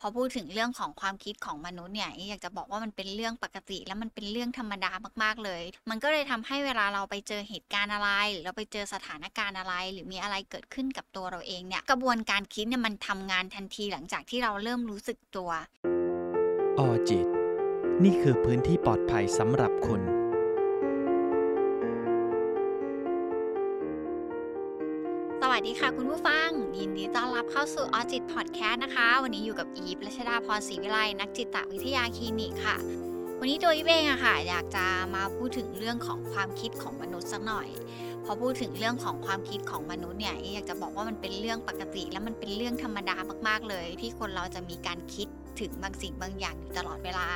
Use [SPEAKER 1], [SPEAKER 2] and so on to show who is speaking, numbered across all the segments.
[SPEAKER 1] พอพูดถึงเรื่องของความคิดของมนุษย์เนี่ยอยากจะบอกว่ามันเป็นเรื่องปกติ แล้วมันเป็นเรื่องธรรมดามาก ๆ เลย มันก็เลยทำให้เวลาเราไปเจอเหตุการณ์อะไรหรือเราไปเจอสถานการณ์อะไร หรือมีอะไรเกิดขึ้นกับตัวเราเองเนี่ยกระบวนการคิดเนี่ยมันทำงานทันทีหลังจากที่เราเริ่มรู้สึกตัว
[SPEAKER 2] ออจิต นี่คือพื้นที่ปลอดภัยสำหรับคุณ
[SPEAKER 1] ดีค่ะคุณผู้ฟัง ยินดีต้อนรับเข้าสู่ออจิตพอดแคสต์นะคะ วันนี้อยู่กับอีฟรัชดาพรศรีวิไลนักจิตวิทยาคลินิกค่ะ วันนี้ตัวอีฟเองอะค่ะ อยากจะมาพูดถึงเรื่องของความคิดของมนุษย์สักหน่อยพอพูดถึงเรื่องของความคิดของมนุษย์เนี่ยอยากจะบอกว่ามันเป็นเรื่องปกติ แล้วมันเป็นเรื่องธรรมดามากๆเลย ที่คนเราจะมีการคิดถึงบางสิ่งบางอย่างอยู่ตลอดเวลา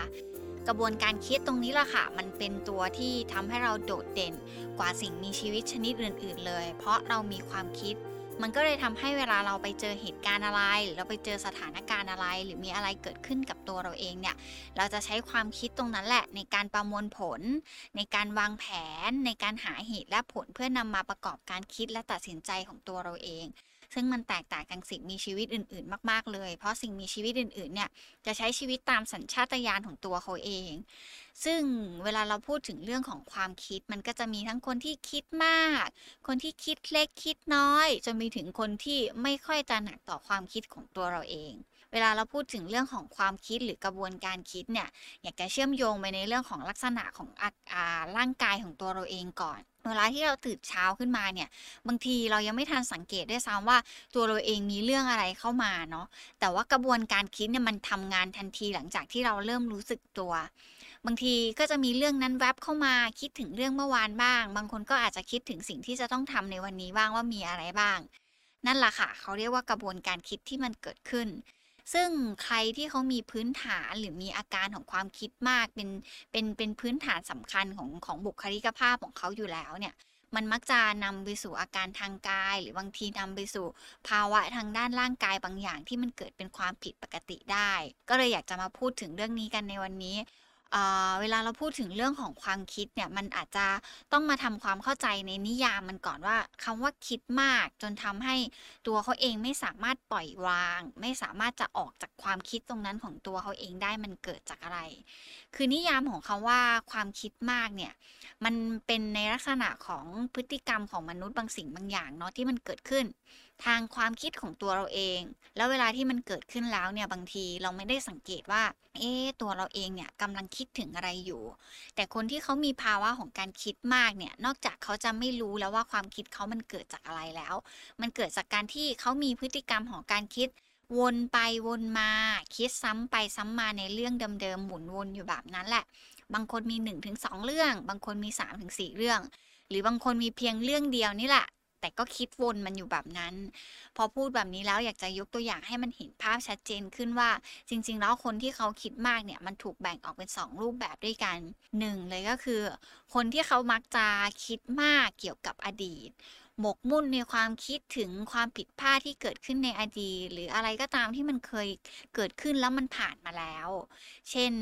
[SPEAKER 1] กระบวนการคิดตรงนี้แหละค่ะ มันเป็นตัวที่ทำให้เราโดดเด่นกว่าสิ่งมีชีวิตชนิดอื่น ๆ เลย เพราะเรามีความคิด มันก็เลยทำให้เวลาเราไปเจอเหตุการณ์อะไร เราไปเจอสถานการณ์อะไร หรือมีอะไรเกิดขึ้นกับตัวเราเองเนี่ย เราจะใช้ความคิดตรงนั้นแหละ ในการประมวลผล ในการวางแผน ในการหาเหตุและผลเพื่อนำมาประกอบการคิดและตัดสินใจของตัวเราเอง ซึ่งมันแตกต่างกันสิ่งมีชีวิตอื่น ๆ มาก ๆ เลย เพราะสิ่งมีชีวิตอื่น ๆ เนี่ยจะใช้ชีวิตตามสัญชาตญาณของตัวเขาเอง ซึ่งเวลาเราพูดถึงเรื่องของความคิด มันก็จะมีทั้งคนที่คิดมาก คนที่คิดเล็กคิดน้อย จนมีถึงคนที่ไม่ค่อยตระหนักต่อความคิดของตัวเราเอง เวลาเราพูดถึงเรื่องของความคิดหรือกระบวนการคิดเนี่ย อยากจะเชื่อมโยงไปในเรื่องของลักษณะของร่างกายของตัวเราเองก่อนเวลาที่เราตื่นเช้าขึ้นมาเนี่ย บางทีเรายังไม่ทันสังเกตด้วยซ้ำว่าตัวเราเองมีเรื่องอะไรเข้ามาเนาะแต่ว่ากระบวนการคิดเนี่ยมันทำงานทันทีหลังจากที่เราเริ่มรู้สึกตัว บางทีก็จะมีเรื่องนั้นแวบเข้ามาคิดถึงเรื่องเมื่อวานบ้าง บางคนก็อาจจะคิดถึงสิ่งที่จะต้องทำในวันนี้บ้างว่ามีอะไรบ้าง นั่นแหละค่ะ เขาเรียกว่ากระบวนการคิดที่มันเกิดขึ้น ซึ่งใครที่เขามีพื้นฐานหรือมีอาการของความคิดมาก เป็นเป็นเป็นพื้นฐานสำคัญของของบุคลิกภาพของเขาอยู่แล้วเนี่ยมันมักจะนำไปสู่อาการทางกาย หรือบางทีนำไปสู่ภาวะทางด้านร่างกายบางอย่างที่มันเกิดเป็นความผิดปกติได้ ก็เลยอยากจะมาพูดถึงเรื่องนี้กันในวันนี้ เวลาเราพูดถึงเรื่องของความคิดเนี่ยมันอาจจะต้องมาทำความเข้าใจในนิยามมันก่อนว่าคำว่าคิดมากจนทำให้ตัวเขาเองไม่สามารถปล่อยวาง ไม่สามารถจะออกจากความคิดตรงนั้นของตัวเขาเองได้มันเกิดจากอะไร คือนิยามของคาว่าความคิดมากเนี่ยมันเป็นในลักษณะของพฤติกรรมของมนุษย์บางสิ่งบางอย่างเนาะที่มันเกิดขึ้น ทางความคิดของตัวเราเอง แล้วเวลาที่มันเกิดขึ้นแล้วเนี่ยบางทีเราไม่ได้สังเกตว่า เอ๊ตัวเราเองเนี่ยกำลังคิดถึงอะไรอยู่ แต่คนที่เขามีภาวะของการคิดมากเนี่ยนอกจากเขาจะไม่รู้แล้วว่าความคิดเขามันเกิดจากอะไรแล้ว มันเกิดจากการที่เขามีพฤติกรรมของการคิดวนไปวนมาคิดซ้ำไปซ้ำมาในเรื่องเดิมๆหมุนวนอยู่แบบนั้นแหละ บางคนมี 1-2 เรื่อง บางคนมี 3-4 เรื่อง หรือบางคนมีเพียงเรื่องเดียวนี่แหละ แต่ก็คิดวนมันอยู่แบบนั้น พอพูดแบบนี้แล้วอยากจะยกตัวอย่างให้มันเห็นภาพชัดเจนขึ้นว่า จริง ๆ แล้วคนที่เขาคิดมากเนี่ยมันถูกแบ่งออกเป็น 2 รูปแบบด้วยกันหนึ่งเลยก็คือ คนที่เขามักจะคิดมากเกี่ยวกับอดีตหมกมุ่นในความคิดถึงความผิดพลาดที่เกิดขึ้นในอดีตหรืออะไรก็ตามที่มันเคยเกิดขึ้นแล้วมันผ่านมาแล้ว เช่น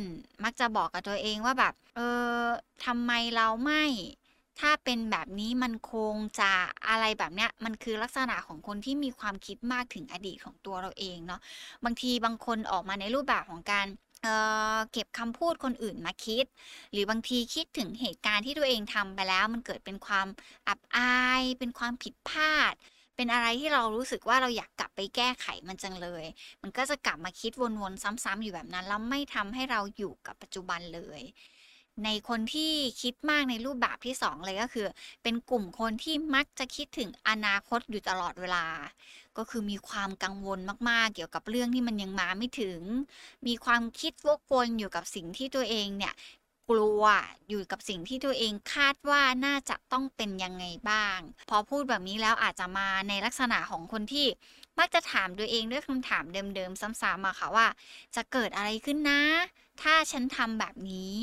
[SPEAKER 1] มักจะบอกกับตัวเองว่าแบบ เออทำไมเราไม่ ถ้าเป็นแบบนี้มันคงจะอะไรแบบเนี้ย มันคือลักษณะของคนที่มีความคิดมากถึงอดีตของตัวเราเองเนาะ บางทีบางคนออกมาในรูปแบบของการเเก็บคำพูดคนอื่นมาคิด หรือบางทีคิดถึงเหตุการณ์ที่ตัวเองทำไปแล้ว มันเกิดเป็นความอับอาย เป็นความผิดพลาด เป็นอะไรที่เรารู้สึกว่าเราอยากกลับไปแก้ไขมันจังเลย มันก็จะกลับมาคิดวนๆซ้ำๆอยู่แบบนั้นแล้วไม่ทำให้เราอยู่กับปัจจุบันเลย ในคนที่คิดมากในรูปแบบที่2เลยก็คือ เป็นกลุ่มคนที่มักจะคิดถึงอนาคตอยู่ตลอดเวลา ก็คือมีความกังวลมากๆ เกี่ยวกับเรื่องที่มันยังมาไม่ถึง มีความคิดวกวนอยู่กับสิ่งที่ตัวเองเนี่ยกลัวอยู่กับสิ่งที่ตัวเองคาดว่าน่าจะต้องเป็นยังไงบ้าง พอพูดแบบนี้แล้วอาจจะมาในลักษณะของคนที่มักจะถามตัวเองด้วยคำถามเดิมๆซ้ำๆมาค่ะว่า จะเกิดอะไรขึ้นนะ ถ้าฉันทำแบบนี้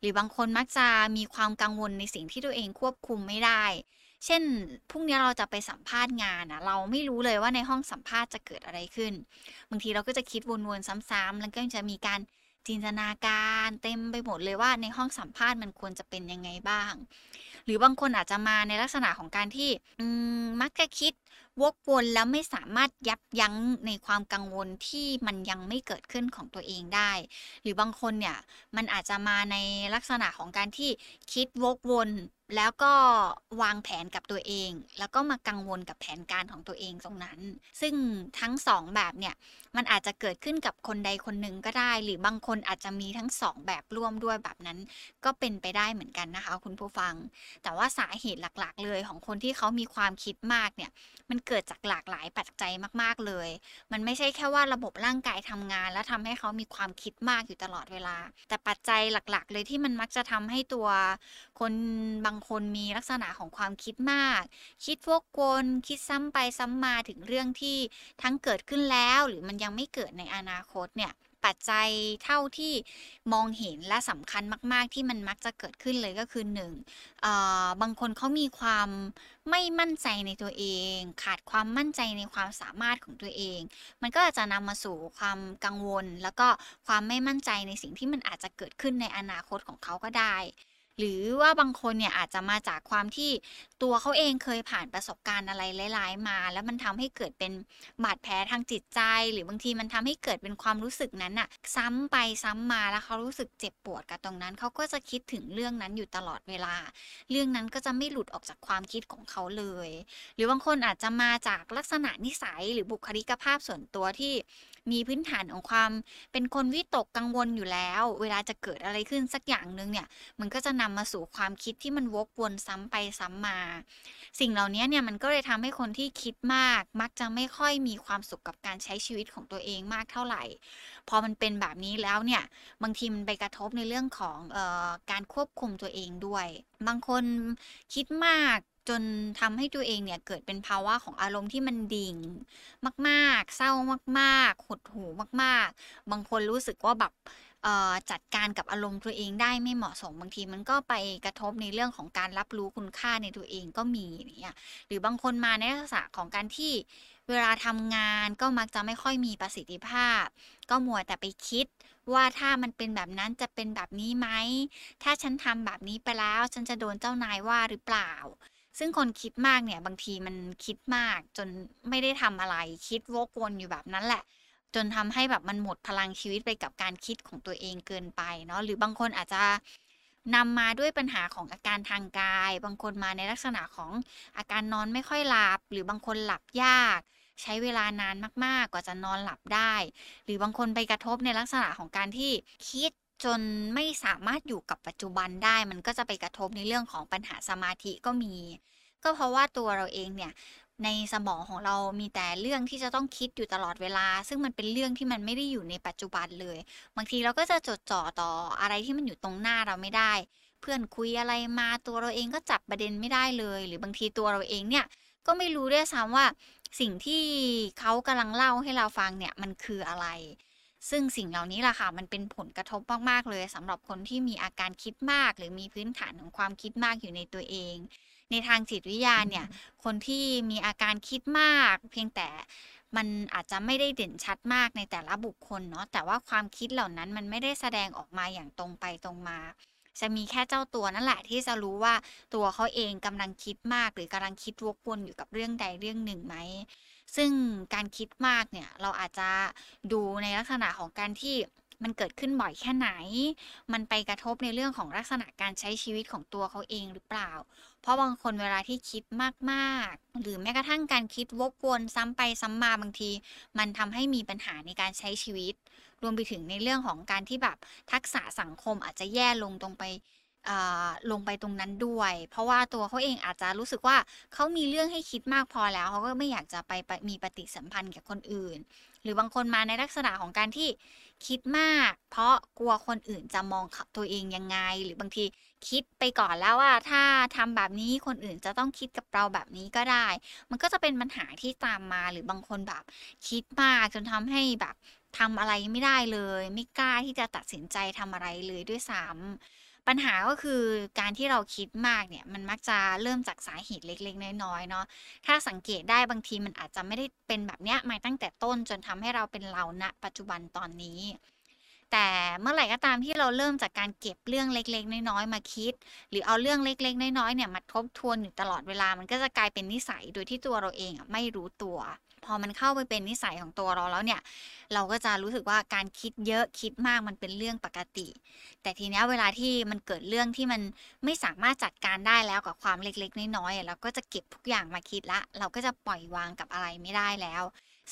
[SPEAKER 1] หรือบางคนมักจะมีความกังวลในสิ่งที่ตัวเองควบคุมไม่ได้ เช่นพรุ่งนี้เราจะไปสัมภาษณ์งานนะเราไม่รู้เลยว่าในห้องสัมภาษณ์จะเกิดอะไรขึ้น บางทีเราก็จะคิดวนๆซ้ำๆแล้วก็จะมีการจินตนาการเต็มไปหมดเลยว่าในห้องสัมภาษณ์มันควรจะเป็นยังไงบ้าง หรือบางคนอาจจะมาในลักษณะของการที่มักจะคิด วกวนแล้วไม่สามารถยับยั้งในความกังวลที่มันยังไม่เกิดขึ้นของตัวเองได้ หรือบางคนเนี่ยมันอาจจะมาในลักษณะของการที่คิดวกวนแล้วก็วางแผนกับตัวเอง แล้วก็มากังวลกับแผนการของตัวเองตรงนั้น ซึ่งทั้งสองแบบเนี่ยมันอาจจะเกิดขึ้นกับคนใดคนหนึ่งก็ได้ หรือบางคนอาจจะมีทั้งสองแบบร่วมด้วยแบบนั้น ก็เป็นไปได้เหมือนกันนะคะ คุณผู้ฟัง แต่ว่าสาเหตุหลักๆ เลยของคนที่เขามีความคิดมากเนี่ยมันเกิดจากหลากหลายปัจจัยมากๆเลย มันไม่ใช่แค่ว่าระบบร่างกายทำงาน แล้วทำให้เขามีความคิดมากอยู่ตลอดเวลา แต่ปัจจัยหลักๆ เลยที่มันมักจะทำให้ตัวคนบางางคนมีลักษณะของความคิดมาก คิดวกวนคิดซ้ำไปซ้ำมาถึงเรื่องที่ทั้งเกิดขึ้นแล้ว หรือมันยังไม่เกิดในอนาคตเนี่ยปัจจัยเท่าที่มองเห็นและสำคัญมากๆ ที่มันมักจะเกิดขึ้นเลยก็คือหนึ่งบางคนเขามีความไม่มั่นใจในตัวเอง ขาดความมั่นใจในความสามารถของตัวเอง มันก็อาจจะนำมาสู่ความกังวล แล้วก็ความไม่มั่นใจในสิ่งที่มันอาจจะเกิดขึ้นในอนาคตของเขาก็ได้ หรือว่าบางคนเนี่ยอาจจะมาจากความที่ตัวเขาเองเคยผ่านประสบการณ์อะไรหลาย ๆ มา แล้วมันทำให้เกิดเป็นบาดแผลทางจิตใจ หรือบางทีมันทำให้เกิดเป็นความรู้สึกนั้นอะซ้ำไปซ้ำมาแล้วเขารู้สึกเจ็บปวดกับตรงนั้นเขาก็จะคิดถึงเรื่องนั้นอยู่ตลอดเวลา เรื่องนั้นก็จะไม่หลุดออกจากความคิดของเขาเลย หรือบางคนอาจจะมาจากลักษณะนิสัยหรือบุคลิกภาพส่วนตัวที่มีพื้นฐานของความเป็นคนวิตกกังวลอยู่แล้ว เวลาจะเกิดอะไรขึ้นสักอย่างหนึ่งเนี่ย มันก็จะนำมาสู่ความคิดที่มันวกวนซ้ำไปซ้ำมา สิ่งเหล่านี้เนี่ยมันก็เลยทำให้คนที่คิดมาก มักจะไม่ค่อยมีความสุขกับการใช้ชีวิตของตัวเองมากเท่าไหร่ พอมันเป็นแบบนี้แล้วเนี่ยบางทีมันไปกระทบในเรื่องของออการควบคุมตัวเองด้วย บางคนคิดมากจนทำให้ตัวเองเนี่ยเกิดเป็นภาวะของอารมณ์ที่มันดิ่ง มาก ๆ เศร้ามาก ๆ หดหู่มาก ๆ บางคนรู้สึกว่าแบบ จัดการกับอารมณ์ตัวเองได้ไม่เหมาะสมบางทีมันก็ไปกระทบในเรื่องของการรับรู้คุณค่าในตัวเองก็มีเงี้ยหรือบางคนมาในลักษณะของการที่เวลาทำงานก็มักจะไม่ค่อยมีประสิทธิภาพ ก็มัวแต่ไปคิดว่าถ้ามันเป็นแบบนั้นจะเป็นแบบนี้ไหม ถ้าฉันทำแบบนี้ไปแล้ว ฉันจะโดนเจ้านายว่าหรือเปล่า ซึ่งคนคิดมากเนี่ยบางทีมันคิดมากจนไม่ได้ทำอะไรคิดวกวนอยู่แบบนั้นแหละ จนทำให้แบบมันหมดพลังชีวิตไปกับการคิดของตัวเองเกินไปเนาะหรือบางคนอาจจะนำมาด้วยปัญหาของอาการทางกาย บางคนมาในลักษณะของอาการนอนไม่ค่อยหลับ หรือบางคนหลับยาก ใช้เวลานานมากๆ กว่าจะนอนหลับได้ หรือบางคนไปกระทบในลักษณะของการที่คิดจนไม่สามารถอยู่กับปัจจุบันได้ มันก็จะไปกระทบในเรื่องของปัญหาสมาธิก็มี ก็เพราะว่าตัวเราเองเนี่ย ในสมองของเรามีแต่เรื่องที่จะต้องคิดอยู่ตลอดเวลา ซึ่งมันเป็นเรื่องที่มันไม่ได้อยู่ในปัจจุบันเลย บางทีเราก็จะจดจ่อต่ออะไรที่มันอยู่ตรงหน้าเราไม่ได้ เพื่อนคุยอะไรมาตัวเราเองก็จับประเด็นไม่ได้เลย หรือบางทีตัวเราเองเนี่ยก็ไม่รู้ด้วยซ้ำว่า สิ่งที่เขากำลังเล่าให้เราฟังเนี่ยมันคืออะไร ซึ่งสิ่งเหล่านี้แหละค่ะมันเป็นผลกระทบมากๆเลยสำหรับคนที่มีอาการคิดมาก หรือมีพื้นฐานของความคิดมากอยู่ในตัวเอง ในทางจิตวิทยาเนี่ย คนที่มีอาการคิดมาก เพียงแต่มันอาจจะไม่ได้เด่นชัดมากในแต่ละบุคคลเนาะแต่ว่าความคิดเหล่านั้นมันไม่ได้แสดงออกมาอย่างตรงไปตรงมา จะมีแค่เจ้าตัวนั่นแหละที่จะรู้ว่าตัวเขาเองกำลังคิดมาก หรือกำลังคิดวกวนอยู่กับเรื่องใดเรื่องหนึ่งไหมซึ่งการคิดมากเนี่ยเราอาจจะดูในลักษณะของการที่มันเกิดขึ้นบ่อยแค่ไหน มันไปกระทบในเรื่องของลักษณะการใช้ชีวิตของตัวเขาเองหรือเปล่า เพราะบางคนเวลาที่คิดมากๆ หรือแม้กระทั่งการคิดวกวนซ้ำไปซ้ำมาบางที มันทำให้มีปัญหาในการใช้ชีวิต รวมไปถึงในเรื่องของการที่แบบทักษะสังคมอาจจะแย่ลงตรงไปลงไปตรงนั้นด้วย เพราะว่าตัวเขาเองอาจจะรู้สึกว่าเขามีเรื่องให้คิดมากพอแล้วเขาก็ไม่อยากจะไปไปมีปฏิสัมพันธ์กับคนอื่น หรือบางคนมาในลักษณะของการที่ คิดมาก เพราะกลัวคนอื่นจะมองตัวเองยังไง หรือบางทีคิดไปก่อนแล้วว่า ถ้าทำแบบนี้คนอื่นจะต้องคิดกับเราแบบนี้ก็ได้ มันก็จะเป็นปัญหาที่ตามมาหรือบางคนแบบคิดมากจนทำให้แบบทำอะไรไม่ได้เลย ไม่กล้าที่จะตัดสินใจทำอะไรเลยด้วยซ้ำ ปัญหาก็คือการที่เราคิดมากเนี่ยมันมักจะเริ่มจากสาเหตุเล็กๆ น้อยๆเนาะถ้าสังเกตได้บางทีมันอาจจะไม่ได้เป็นแบบเนี้ยมาตั้งแต่ต้นจนทำให้เราเป็นเราณปัจจุบันตอนนี้ แต่เมื่อไหร่ก็ตามที่เราเริ่มจากการเก็บเรื่องเล็กๆ น้อยๆมาคิด หรือเอาเรื่องเล็กๆ น้อยๆเนี่ยมาทบทวนอยู่ตลอดเวลามันก็จะกลายเป็นนิสัยโดยที่ตัวเราเองไม่รู้ตัว พอมันเข้าไปเป็นนิสัยของตัวเราแล้วเนี่ย เราก็จะรู้สึกว่าการคิดเยอะคิดมากมันเป็นเรื่องปกติ แต่ทีนี้เวลาที่มันเกิดเรื่องที่มันไม่สามารถจัดการได้แล้วกับความเล็กๆน้อยๆเราก็จะเก็บทุกอย่างมาคิดละ เราก็จะปล่อยวางกับอะไรไม่ได้แล้ว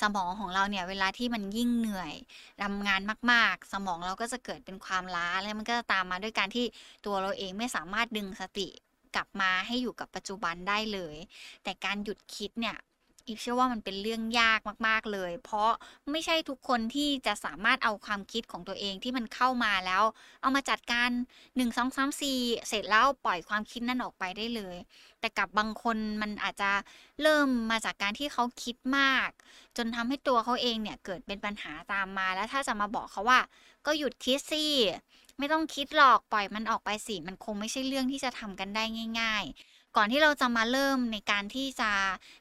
[SPEAKER 1] สมองของเราเนี่ยเวลาที่มันยิ่งเหนื่อยทำงานมาก ๆ สมองเราก็จะเกิดเป็นความล้าแล้วมันก็จะตามมาด้วยการที่ตัวเราเองไม่สามารถดึงสติกลับมาให้อยู่กับปัจจุบันได้เลย แต่การหยุดคิดเนี่ย อีฟเชื่อว่ามันเป็นเรื่องยากมาก ๆเลย เพราะไม่ใช่ทุกคนที่จะสามารถเอาความคิดของตัวเองที่มันเข้ามาแล้ว เอามาจัดการ 1 2 3 4 เสร็จแล้วปล่อยความคิดนั้นออกไปได้เลย แต่กับบางคนมันอาจจะเริ่มมาจากการที่เขาคิดมาก จนทำให้ตัวเขาเองเนี่ยเกิดเป็นปัญหาตามมา แล้วถ้าจะมาบอกเขาว่า ก็หยุดคิดสิไม่ต้องคิดหรอกปล่อยมันออกไปสิมันคงไม่ใช่เรื่องที่จะทำกันได้ง่าย ๆ ก่อนที่เราจะมาเริ่มในการที่จะ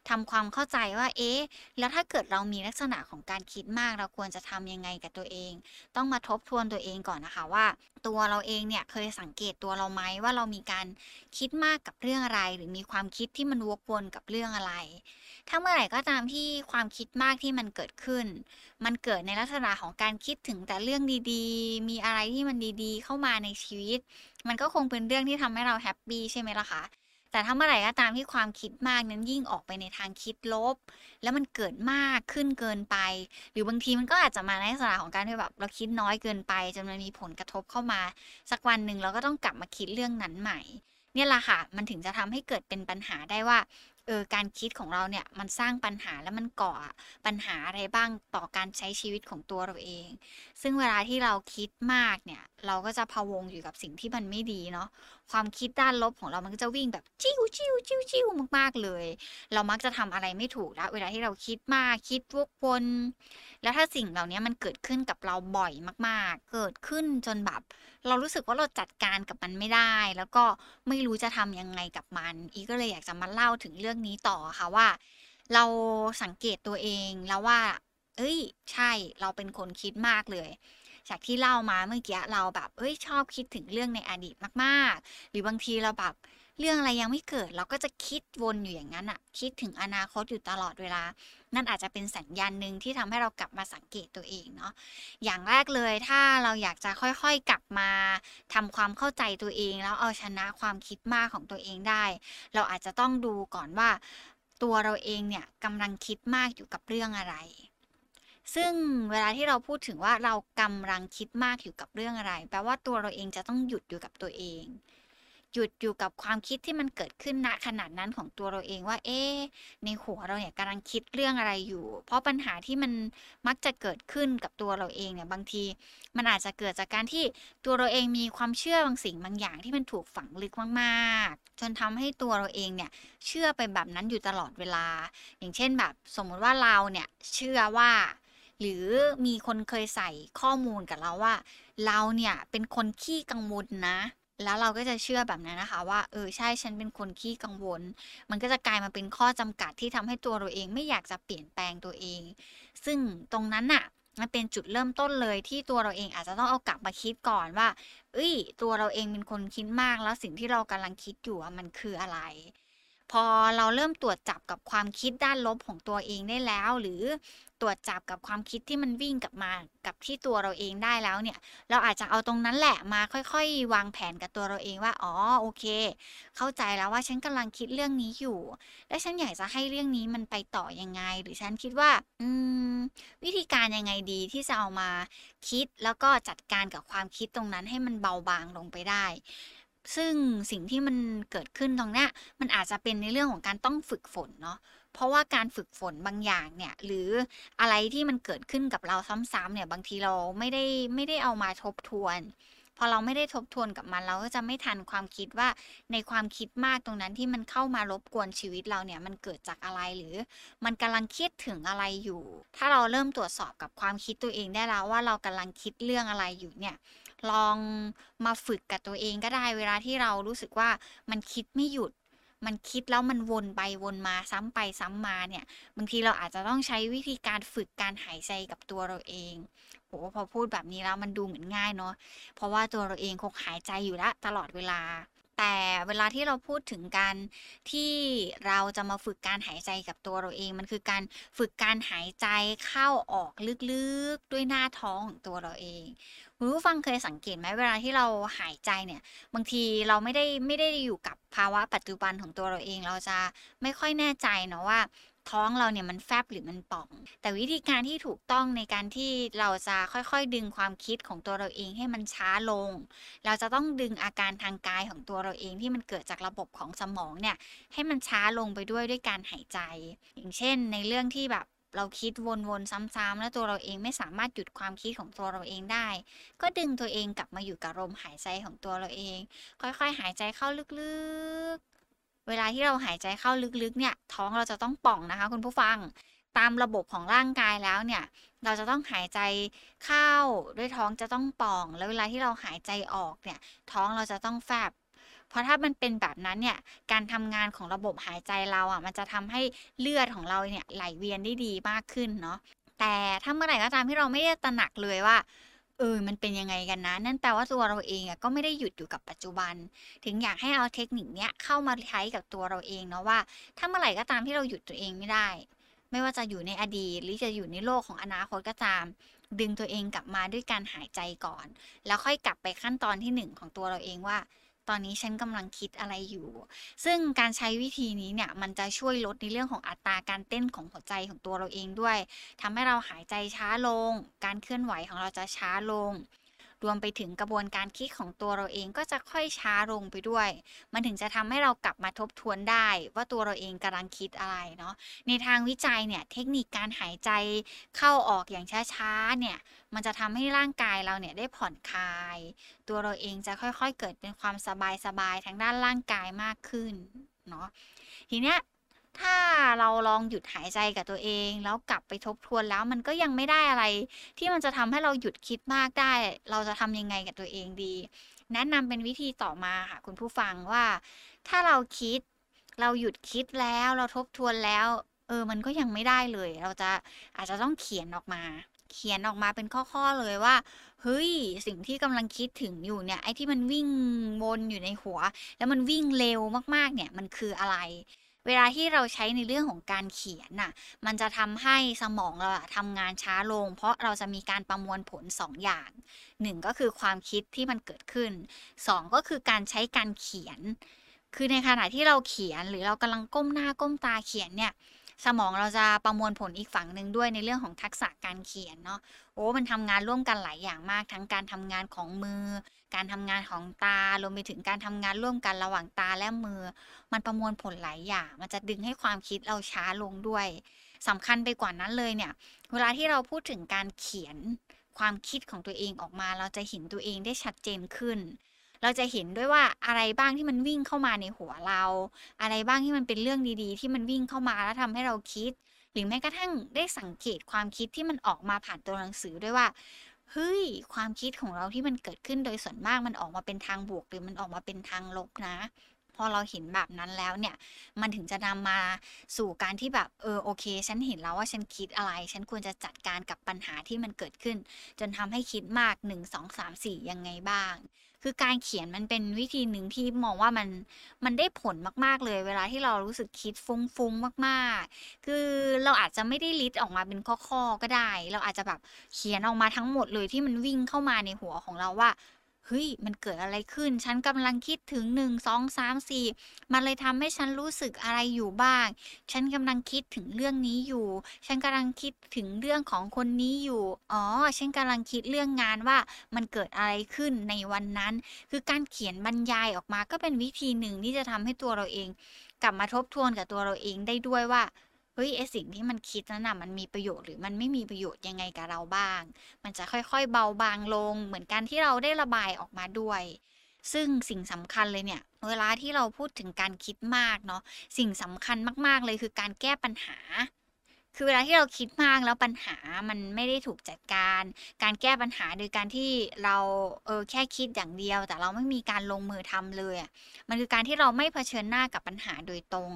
[SPEAKER 1] ทำความเข้าใจว่า เอ๊ะ แล้วถ้าเกิดเรามีลักษณะของการคิดมาก เราควรจะทำยังไงกับตัวเอง ต้องมาทบทวนตัวเองก่อนนะคะว่า ตัวเราเองเนี่ยเคยสังเกตตัวเราไหมว่าเรามีการคิดมากกับเรื่องอะไร หรือมีความคิดที่มันวกวนกับเรื่องอะไร ถ้าเมื่อไหร่ก็ตามที่ความคิดมากที่มันเกิดขึ้น มันเกิดในลักษณะของการคิดถึงแต่เรื่องดีๆ มีอะไรที่มันดีๆ เข้ามาในชีวิต มันก็คงเป็นเรื่องที่ทำให้เราแฮปปี้ใช่ไหมล่ะคะ แต่ถ้าเมื่อไหร่ก็ตามที่ความคิดมากนั้นยิ่งออกไปในทางคิดลบ แล้วมันเกิดมากขึ้นเกินไป หรือบางทีมันก็อาจจะมาในลักษณะของการที่แบบเราคิดน้อยเกินไปจนมันมีผลกระทบเข้ามา สักวันหนึ่งเราก็ต้องกลับมาคิดเรื่องนั้นใหม่ เนี่ยแหละค่ะ มันถึงจะทำให้เกิดเป็นปัญหาได้ว่าเออการคิดของเราเนี่ยมันสร้างปัญหาแล้วมันก่อปัญหาอะไรบ้างต่อการใช้ชีวิตของตัวเราเอง ซึ่งเวลาที่เราคิดมากเนี่ย เราก็จะพะวงอยู่กับสิ่งที่มันไม่ดีเนาะความคิดด้านลบของเรามันก็จะวิ่งแบบจิ้วจิ้วจิ้วจิ้วมากๆเลย เรามักจะทำอะไรไม่ถูกแล้ว เวลาที่เราคิดมากคิดวกวน แล้วถ้าสิ่งเหล่านี้มันเกิดขึ้นกับเราบ่อยมากๆ เกิดขึ้นจนแบบ เรารู้สึกว่าเราจัดการกับมันไม่ได้ แล้วก็ไม่รู้จะทำยังไงกับมัน อีก็เลยอยากจะมาเล่าถึงเรื่องนี้ต่อค่ะว่า เราสังเกตตัวเองแล้วว่า เอ้ย ใช่เราเป็นคนคิดมากเลย จากที่เล่ามาเมื่อกี้เราแบบเอ้ยชอบคิดถึงเรื่องในอดีตมากๆ หรือบางทีเราแบบเรื่องอะไรยังไม่เกิด เราก็จะคิดวนอยู่อย่างนั้นอะคิดถึงอนาคตอยู่ตลอดเวลา นั่นอาจจะเป็นสัญญาณหนึ่งที่ทำให้เรากลับมาสังเกตตัวเองเนาะอย่างแรกเลยถ้าเราอยากจะค่อยๆกลับมาทำความเข้าใจตัวเอง แล้วเอาชนะความคิดมากของตัวเองได้ เราอาจจะต้องดูก่อนว่า ตัวเราเองเนี่ยกำลังคิดมากอยู่กับเรื่องอะไร ซึ่งเวลาที่เราพูดถึงว่าเรากำลังคิดมากอยู่กับเรื่องอะไร แปลว่าตัวเราเองจะต้องหยุดอยู่กับตัวเอง หยุดอยู่กับความคิดที่มันเกิดขึ้นณขนาดนั้นของตัวเราเองว่า เอ๊ในหัวเราเนี่ยกำลังคิดเรื่องอะไรอยู่ เพราะปัญหาที่มันมักจะเกิดขึ้นกับตัวเราเองเนี่ยบางที มันอาจจะเกิดจากการที่ตัวเราเองมีความเชื่อบางสิ่งบางอย่างที่มันถูกฝังลึกมากๆ จนทำให้ตัวเราเองเนี่ยเชื่อไปแบบนั้นอยู่ตลอดเวลา อย่างเช่นแบบ สมมุติว่าเราเนี่ยเชื่อว่า หรือมีคนเคยใส่ข้อมูลกับเราว่า เราเนี่ยเป็นคนขี้กังวลนะ แล้วเราก็จะเชื่อแบบนั้นนะคะ ว่าเออใช่ฉันเป็นคนขี้กังวล มันก็จะกลายมาเป็นข้อจำกัดที่ทำให้ตัวเราเองไม่อยากจะเปลี่ยนแปลงตัวเอง ซึ่งตรงนั้นน่ะมันเป็นจุดเริ่มต้นเลยที่ตัวเราเองอาจจะต้องเอากลับมาคิดก่อนว่า เอ้ย ตัวเราเองเป็นคนคิดมากแล้วสิ่งที่เรากำลังคิดอยู่มันคืออะไร พอเราเริ่มตรวจจับกับความคิดด้านลบของตัวเองได้แล้ว หรือตรวจจับกับความคิดที่มันวิ่งกลับมากับที่ตัวเราเองได้แล้วเนี่ย เราอาจจะเอาตรงนั้นแหละมาค่อยๆ วางแผนกับตัวเราเองว่า อ๋อโอเค เข้าใจแล้วว่าฉันกำลังคิดเรื่องนี้อยู่ และฉันอยากจะให้เรื่องนี้มันไปต่อยังไง หรือฉันคิดว่า อืม วิธีการยังไงดีที่จะเอามาคิดแล้วก็จัดการกับความคิดตรงนั้นให้มันเบาบางลงไปได้ ซึ่งสิ่งที่มันเกิดขึ้นตรงนี้มันอาจจะเป็นในเรื่องของการต้องฝึกฝนเนาะเพราะว่าการฝึกฝนบางอย่างเนี่ยหรืออะไรที่มันเกิดขึ้นกับเราซ้ำๆเนี่ยบางทีเราไม่ได้ไม่ได้เอามาทบทวนพอเราไม่ได้ทบทวนกับมันเราก็จะไม่ทันความคิดว่าในความคิดมากตรงนั้นที่มันเข้ามารบกวนชีวิตเราเนี่ยมันเกิดจากอะไรหรือ มันกำลังคิดถึงอะไรอยู่ ถ้าเราเริ่มตรวจสอบกับความคิดตัวเองได้แล้วว่าเรากำลังคิดเรื่องอะไรอยู่เนี่ย ลองมาฝึกกับตัวเองก็ได้เวลาที่เรารู้สึกว่ามันคิดไม่หยุด มันคิดแล้วมันวนไปวนมาซ้ำไปซ้ำมาเนี่ย บางทีเราอาจจะต้องใช้วิธีการฝึกการหายใจกับตัวเราเองโหพอพูดแบบนี้แล้วมันดูเหมือนง่ายเนาะเพราะว่าตัวเราเองคงหายใจอยู่แล้วตลอดเวลาแต่เวลาที่เราพูดถึงการที่เราจะมาฝึกการหายใจกับตัวเราเอง มันคือการฝึกการหายใจเข้าออกลึกๆด้วยหน้าท้องของตัวเราเอง คุณผู้ฟังเคยสังเกตไหมเวลาที่เราหายใจเนี่ย บางทีเราไม่ได้ไม่ได้อยู่กับภาวะปัจจุบันของตัวเราเอง เราจะไม่ค่อยแน่ใจเนาะว่าท้องเราเนี่ยมันแฟบหรือมันป่อง แต่วิธีการที่ถูกต้องในการที่เราจะค่อยๆ ดึงความคิดของตัวเราเองให้มันช้าลง เราจะต้องดึงอาการทางกายของตัวเราเองที่มันเกิดจากระบบของสมองเนี่ยให้มันช้าลงไปด้วยด้วยการหายใจ อย่างเช่น ในเรื่องที่แบบ เราคิดวนๆซ้ำๆแล้วตัวเราเองไม่สามารถหยุดความคิดของตัวเราเองได้ ก็ดึงตัวเองกลับมาอยู่กับลมหายใจของตัวเราเอง ค่อยๆ หายใจเข้าลึกๆ เวลาที่เราหายใจเข้าลึกๆ เนี่ย ท้องเราจะต้องป่องนะคะ คุณผู้ฟังตามระบบของร่างกายแล้วเนี่ย เราจะต้องหายใจเข้าด้วยท้องจะต้องป่อง แล้วเวลาที่เราหายใจออกเนี่ย ท้องเราจะต้องแฟบ เพราะถ้ามันเป็นแบบนั้นเนี่ยการทำงานของระบบหายใจเราอะมันจะทำให้เลือดของเราเนี่ยไหลเวียนได้ดีมากขึ้นเนาะแต่ถ้าเมื่อไหร่ก็ตามที่เราไม่ได้ตระหนักเลยว่าเออ มันเป็นยังไงกันนะ นั่นแปลว่าตัวเราเองอะก็ไม่ได้หยุดอยู่กับปัจจุบัน ถึงอยากให้เอาเทคนิคเนี้ยเข้ามาใช้กับตัวเราเองเนาะว่า ถ้าเมื่อไหร่ก็ตามที่เราหยุดตัวเองไม่ได้ ไม่ว่าจะอยู่ในอดีต หรือจะอยู่ในโลกของอนาคตก็ตาม ดึงตัวเองกลับมาด้วยการหายใจก่อน แล้วค่อยกลับไปขั้นตอนที่หนึ่งของตัวเราเองว่า ตอนนี้ฉันกำลังคิดอะไรอยู่ ซึ่งการใช้วิธีนี้เนี่ยมันจะช่วยลดในเรื่องของอัตราการเต้นของหัวใจของตัวเราเองด้วยทำให้เราหายใจช้าลง การเคลื่อนไหวของเราจะช้าลง รวมไปถึงกระบวนการคิดของตัวเราเองก็จะค่อยช้าลงไปด้วย มันถึงจะทำให้เรากลับมาทบทวนได้ ว่าตัวเราเองกำลังคิดอะไรเนาะในทางวิจัยเนี่ยเทคนิคการหายใจเข้าออกอย่างช้าๆเนี่ยมันจะทำให้ร่างกายเราเนี่ยได้ผ่อนคลาย ตัวเราเองจะค่อยๆเกิดเป็นความสบายๆทางด้านร่างกายมากขึ้นเนาะทีเนี้ย ถ้าเราลองหยุดหายใจกับตัวเอง แล้วกลับไปทบทวนแล้วมันก็ยังไม่ได้อะไร ที่มันจะทำให้เราหยุดคิดมากได้ เราจะทำยังไงกับตัวเองดี แนะนำเป็นวิธีต่อมาค่ะคุณผู้ฟังว่า ถ้าเราคิด เราหยุดคิดแล้วเราทบทวนแล้ว เออมันก็ยังไม่ได้เลย เราจะอาจจะต้องเขียนออกมา เขียนออกมาเป็นข้อๆเลยว่าเฮ้ยสิ่งที่กำลังคิดถึงอยู่เนี่ยไอ้ที่มันวิ่งวนอยู่ในหัว แล้วมันวิ่งเร็วมากๆเนี่ยมันคืออะไร เวลาที่เราใช้ในเรื่องของการเขียนน่ะ มันจะทำให้สมองเราอะทำงานช้าลง เพราะเราจะมีการประมวลผล 2 อย่าง 1 ก็คือความคิดที่มันเกิดขึ้น 2 ก็คือการใช้การเขียน คือในขณะที่เราเขียนหรือเรากำลังก้มหน้าก้มตาเขียนเนี่ยสมองเราจะประมวลผลอีกฝั่งหนึ่งด้วยในเรื่องของทักษะการเขียนเนาะโอ้มันทำงานร่วมกันหลายอย่างมากทั้งการทำงานของมือ การทำงานของตารวมไปถึงการทำงานร่วมกันระหว่างตาและมือ มันประมวลผลหลายอย่าง มันจะดึงให้ความคิดเราช้าลงด้วยสำคัญไปกว่านั้นเลยเนี่ย เวลาที่เราพูดถึงการเขียนความคิดของตัวเองออกมา เราจะเห็นตัวเองได้ชัดเจนขึ้น เราจะเห็นด้วยว่าอะไรบ้างที่มันวิ่งเข้ามาในหัวเรา อะไรบ้างที่มันเป็นเรื่องดีๆ ที่มันวิ่งเข้ามาแล้วทำให้เราคิด หรือแม้กระทั่งได้สังเกตความคิดที่มันออกมาผ่านตัวหนังสือด้วยว่า เฮ้ย ความคิดของเราที่มันเกิดขึ้นโดยส่วนมากมันออกมาเป็นทางบวก หรือมันออกมาเป็นทางลบนะ พอเราเห็นแบบนั้นแล้วเนี่ย มันถึงจะนำมาสู่การที่แบบเออโอเค ฉันเห็นแล้วว่าฉันคิดอะไร ฉันควรจะจัดการกับปัญหาที่มันเกิดขึ้น จนทำให้คิดมาก 1 2 3 4 ยังไงบ้าง คือการเขียนมันเป็นวิธีหนึ่งที่มองว่ามันมันได้ผลมากๆเลย เวลาที่เรารู้สึกคิดฟุ้งๆมากๆ คือเราอาจจะไม่ได้ลิสต์ออกมาเป็นข้อๆก็ได้ เราอาจจะแบบเขียนออกมาทั้งหมดเลยที่มันวิ่งเข้ามาในหัวของเราว่า เฮ้ยมันเกิดอะไรขึ้น ฉันกำลังคิดถึง 1 2 3 4 มันเลยทำให้ฉันรู้สึกอะไรอยู่บ้าง ฉันกำลังคิดถึงเรื่องนี้อยู่ ฉันกำลังคิดถึงเรื่องของคนนี้อยู่ อ๋อ ฉันกำลังคิดเรื่องงานว่ามันเกิดอะไรขึ้นในวันนั้น คือการเขียนบรรยายออกมาก็เป็นวิธีหนึ่งที่จะทำให้ตัวเราเอง กลับมาทบทวนกับตัวเราเองได้ด้วยว่า ฮ้ยไอ้สิ่งที่มันคิดนั้นน่ะมันมีประโยชน์หรือมันไม่มีประโยชน์ยังไงกับเราบ้าง มันจะค่อยๆเบาบางลง เหมือนกันที่เราได้ระบายออกมาด้วย ซึ่งสิ่งสำคัญเลยเนี่ย เวลาที่เราพูดถึงการคิดมากเนาะสิ่งสำคัญมากๆเลยคือการแก้ปัญหา คือเวลาที่เราคิดมากแล้วปัญหามันไม่ได้ถูกจัดการ การแก้ปัญหาโดยการที่เราเออแค่คิดอย่างเดียว แต่เราไม่มีการลงมือทำเลยมันคือการที่เราไม่เผชิญหน้ากับปัญหาโดยตรง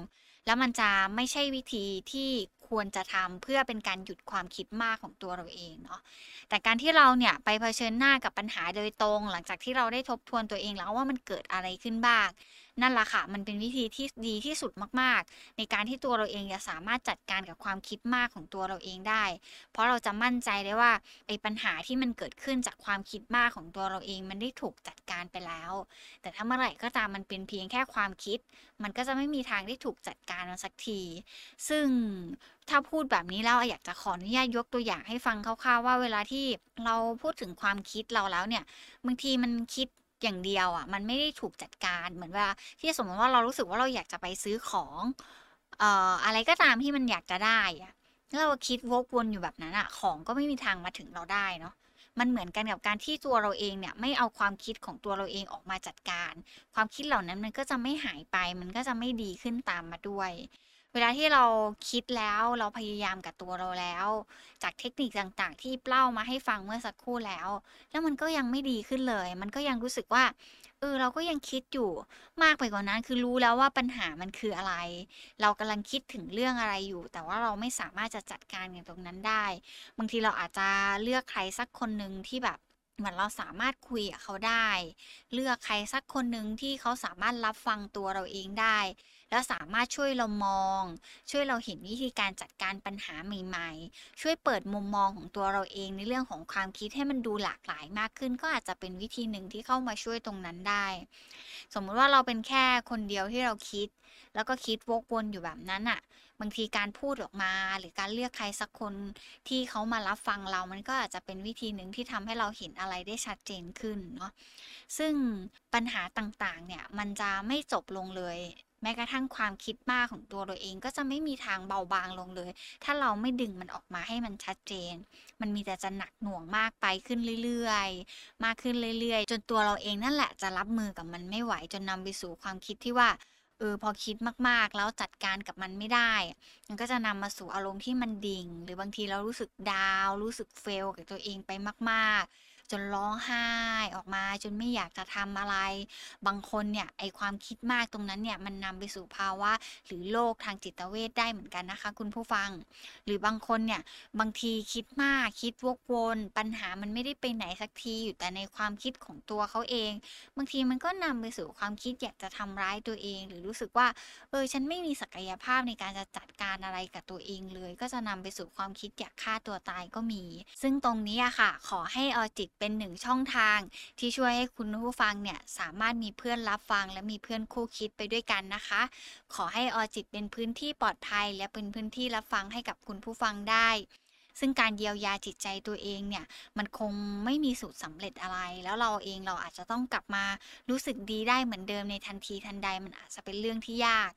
[SPEAKER 1] แล้วมันจะไม่ใช่วิธีที่ควรจะทำเพื่อเป็นการหยุดความคิดมากของตัวเราเองเนาะ แต่การที่เราเนี่ยไปเผชิญหน้ากับปัญหาโดยตรง หลังจากที่เราได้ทบทวนตัวเองแล้วว่ามันเกิดอะไรขึ้นบ้าง นั่นแหละค่ะ มันเป็นวิธีที่ดีที่สุดมากๆ ในการที่ตัวเราเองจะสามารถจัดการกับความคิดมากของตัวเราเองได้ เพราะเราจะมั่นใจได้ว่าไอ้ปัญหาที่มันเกิดขึ้นจากความคิดมากของตัวเราเอง มันได้ถูกจัดการไปแล้ว แต่ถ้าเมื่อไหร่ก็ตามมันเป็นเพียงแค่ความคิด มันก็จะไม่มีทางที่ถูกจัดการมันสักที ซึ่งถ้าพูดแบบนี้แล้วอยากจะขออนุญาตยกตัวอย่างให้ฟังคร่าวๆว่าเวลาที่เราพูดถึงความคิดเราแล้วเนี่ยบางทีมันคิด อย่างเดียวอะ มันไม่ได้ถูกจัดการเหมือนว่าที่สมมติว่าเรารู้สึกว่าเราอยากจะไปซื้อของเอ่ออะไรก็ตามที่มันอยากจะได้อะแล้วเราคิดวกวนอยู่แบบนั้นอะ ของก็ไม่มีทางมาถึงเราได้เนาะมันเหมือนกันกับการที่ตัวเราเองเนี่ยไม่เอาความคิดของตัวเราเองออกมาจัดการ ความคิดเหล่านั้นมันก็จะไม่หายไป มันก็จะไม่ดีขึ้นตามมาด้วย เวลาที่เราคิดแล้วเราพยายามกับตัวเราแล้ว จากเทคนิคต่างๆ ที่เล่ามาให้ฟังเมื่อสักครู่แล้ว แล้วมันก็ยังไม่ดีขึ้นเลย มันก็ยังรู้สึกว่าเออเราก็ยังคิดอยู่มากไปกว่านั้น คือรู้แล้วว่าปัญหามันคืออะไร เรากำลังคิดถึงเรื่องอะไรอยู่ แต่ว่าเราไม่สามารถจะจัดการกับตรงนั้นได้ บางทีเราอาจจะเลือกใครสักคนหนึ่งที่แบบเหมือนเราสามารถคุยกับเขาได้ เลือกใครสักคนหนึ่งที่เขาสามารถรับฟังตัวเราเองได้ แล้วสามารถช่วยเรามอง ช่วยเราเห็นวิธีการจัดการปัญหาใหม่ ๆ ช่วยเปิดมุมมองของตัวเราเองในเรื่องของความคิดให้มันดูหลากหลายมากขึ้น ก็อาจจะเป็นวิธีหนึ่งที่เข้ามาช่วยตรงนั้นได้ สมมุติว่าเราเป็นแค่คนเดียวที่เราคิด แล้วก็คิดวกวนอยู่แบบนั้นอะบางทีการพูดออกมา หรือการเลือกใครสักคนที่เขามารับฟังเรา มันก็อาจจะเป็นวิธีหนึ่งที่ทำให้เราเห็นอะไรได้ชัดเจนขึ้นเนาะซึ่งปัญหาต่างๆเนี่ยมันจะไม่จบลงเลย ม้กระทั่งความคิดมากของตัวเราเองก็จะไม่มีทางเบาบางลงเลย ถ้าเราไม่ดึงมันออกมาให้มันชัดเจน มันมีแต่จะหนักหน่วงมากไปขึ้นเรื่อยๆ มากขึ้นเรื่อยๆ จนตัวเราเองนั่นแหละจะรับมือกับมันไม่ไหวจนนำไปสู่ความคิดที่ว่าเออพอคิดมากๆ แล้วจัดการกับมันไม่ได้ มันก็จะนำมาสู่อารมณ์ที่มันดิ่ง หรือบางทีเรารู้สึกดาว รู้สึกเฟลกับตัวเองไปมาก ๆ จนร้องไห้ออกมา จนไม่อยากจะทำอะไร บางคนเนี่ยไอความคิดมากตรงนั้นเนี่ยมันนำไปสู่ภาวะ หรือโรคทางจิตเวชได้เหมือนกันนะคะ คุณผู้ฟัง หรือบางคนเนี่ยบางทีคิดมากคิดวกวน ปัญหามันไม่ได้ไปไหนสักทีอยู่แต่ในความคิดของตัวเขาเอง บางทีมันก็นำไปสู่ความคิดอยากจะทำร้ายตัวเอง หรือรู้สึกว่าเออฉันไม่มีศักยภาพในการจะจัดการอะไรกับตัวเองเลย ก็จะนำไปสู่ความคิดอยากฆ่าตัวตายก็มี ซึ่งตรงนี้อะค่ะ ขอให้ออจิตเป็นหนึ่งช่องทางที่ช่วยให้คุณผู้ฟังเนี่ยสามารถมีเพื่อนรับฟัง และมีเพื่อนคู่คิดไปด้วยกันนะคะ ขอให้ออจิตเป็นพื้นที่ปลอดภัย และเป็นพื้นที่รับฟังให้กับคุณผู้ฟังได้ ซึ่งการเยียวยาจิตใจตัวเองเนี่ยมันคงไม่มีสูตรสำเร็จอะไร แล้วเราเองเราอาจจะต้องกลับมารู้สึกดีได้เหมือนเดิมในทันทีทันใดมันอาจจะเป็นเรื่องที่ยาก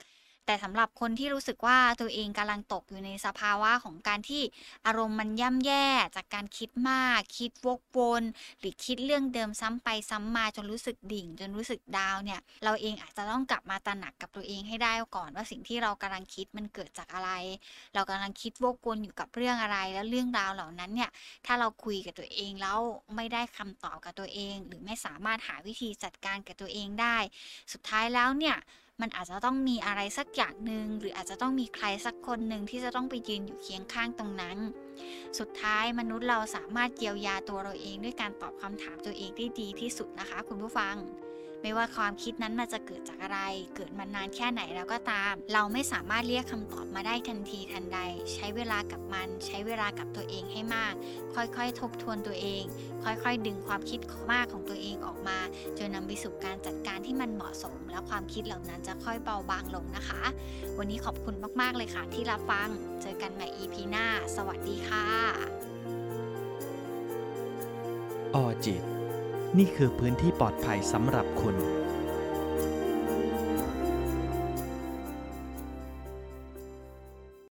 [SPEAKER 1] แต่สำหรับคนที่รู้สึกว่าตัวเองกำลังตกอยู่ในสภาวะของการที่อารมณ์มันย่ำแย่จากการคิดมาก คิดวกวนหรือคิดเรื่องเดิมซ้ำไปซ้ำมาจนรู้สึกดิ่ง จนรู้สึกดาวเนี่ย เราเองอาจจะต้องกลับมาตระหนักกับตัวเองให้ได้ก่อนว่าสิ่งที่เรากำลังคิดมันเกิดจากอะไร เรากำลังคิดวกวนอยู่กับเรื่องอะไร แล้วเรื่องราวเหล่านั้นเนี่ยถ้าเราคุยกับตัวเองแล้วไม่ได้คำตอบกับตัวเอง หรือไม่สามารถหาวิธีจัดการกับตัวเองได้ สุดท้ายแล้วเนี่ย มันอาจจะต้องมีอะไรสักอย่างหนึ่งหรืออาจจะต้องมีใครสักคนหนึ่งที่จะต้องไปยืนอยู่เคียงข้างตรงนั้น สุดท้ายมนุษย์เราสามารถเยียวยาตัวเราเองด้วยการตอบคำถามตัวเองได้ดีที่สุดนะคะ คุณผู้ฟัง ไม่ว่าความคิดนั้นมันจะเกิดจากอะไร เกิดมานานแค่ไหนแล้วก็ตาม เราไม่สามารถเรียกคำตอบมาได้ทันทีทันใด ใช้เวลากับมัน ใช้เวลากับตัวเองให้มาก ค่อยๆ ทบทวนตัวเอง ค่อยๆ ดึงความคิดมากของตัวเองออกมา จนนำไปสู่การจัดการที่มันเหมาะสม และความคิดเหล่านั้นจะค่อยเบาบางลงนะคะ วันนี้ขอบคุณมากๆเลยค่ะ ที่รับฟัง เจอกันใหม่ EP หน้า สวัสดีค่ะ
[SPEAKER 2] ออจิต นี่คือพื้นที่ปลอดภัยสำหรับคุณ